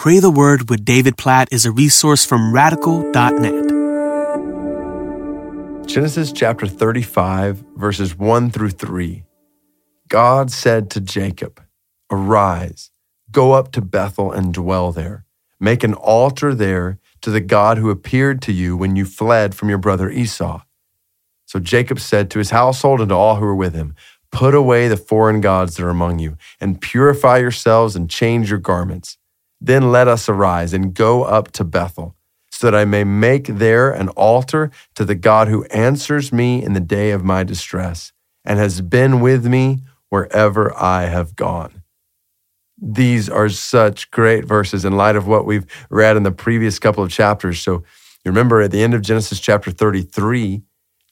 Pray the Word with David Platt is a resource from radical.net. Genesis chapter 35, verses 1 through 3. God said to Jacob, Arise, go up to Bethel and dwell there. Make an altar there to the God who appeared to you when you fled from your brother Esau. So Jacob said to his household and to all who were with him, Put away the foreign gods that are among you, and purify yourselves and change your garments. Then let us arise and go up to Bethel, so that I may make there an altar to the God who answers me in the day of my distress, and has been with me wherever I have gone. These are such great verses in light of what we've read in the previous couple of chapters. So you remember at the end of Genesis chapter 33,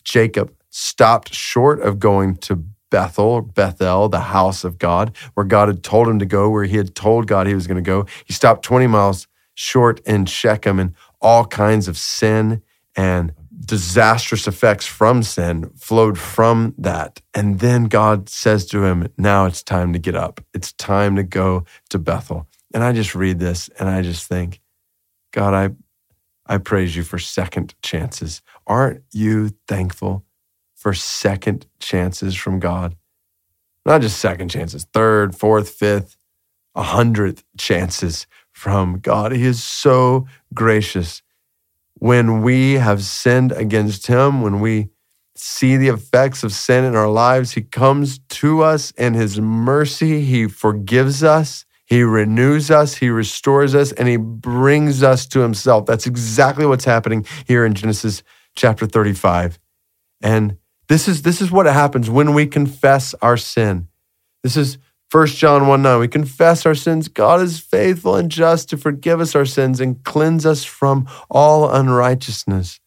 Jacob stopped short of going to Bethel, Bethel, the house of God, where God had told him to go, where he had told God he was going to go. He stopped 20 miles short in Shechem, and all kinds of sin and disastrous effects from sin flowed from that. And then God says to him, Now it's time to get up. It's time to go to Bethel. And I just read this and I just think, God, I, I praise you for second chances. Aren't you thankful for second chances from God. Not just second chances, third, fourth, fifth, a hundredth chances from God. He is so gracious. When we have sinned against Him, when we see the effects of sin in our lives, He comes to us in His mercy. He forgives us. He renews us, He restores us, and He brings us to Himself. That's exactly what's happening here in Genesis chapter 35. And this is, this is what happens when we confess our sin. This is 1 John 1 9. We confess our sins. God is faithful and just to forgive us our sins and cleanse us from all unrighteousness.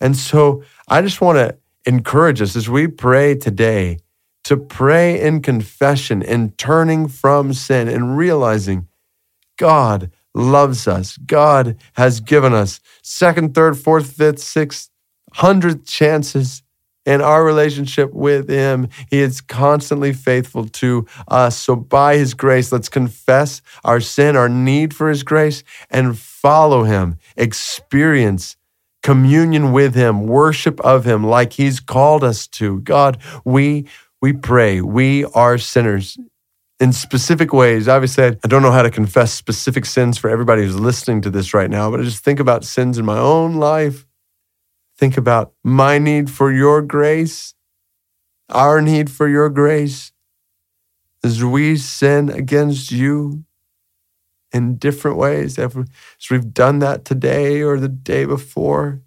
And so I just want to encourage us as we pray today to pray in confession and turning from sin and realizing God loves us. God has given us second, third, fourth, fifth, sixth, hundredth chances in our relationship with Him. He is constantly faithful to us. So, by His grace, let's confess our sin, our need for His grace, and follow Him, experience communion with Him, worship of Him like He's called us to. God, we, we pray, we are sinners. In specific ways, obviously, I don't know how to confess specific sins for everybody who's listening to this right now, but I just think about sins in my own life Think about my need for your grace, our need for your grace. As we sin against you in different ways, as we've done that today or the day before,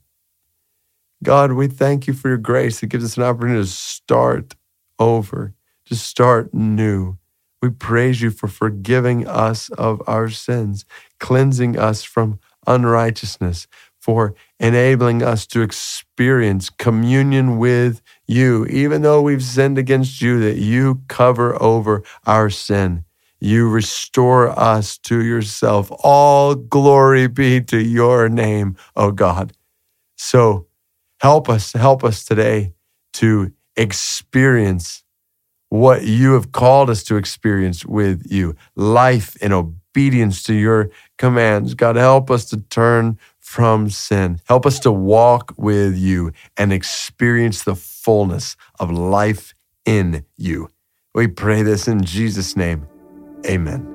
God, we thank you for your grace that gives us an opportunity to start over, to start new. We praise you for forgiving us of our sins, cleansing us from unrighteousness, for enabling us to experience communion with you, even though we've sinned against you, that you cover over our sin. You restore us to yourself. All glory be to your name, O God. So help us, help us today to experience what you have called us to experience with you life in obedience to your commands. God, help us to turn from sin. Help us to walk with you and experience the fullness of life in you. We pray this in Jesus' name. Amen.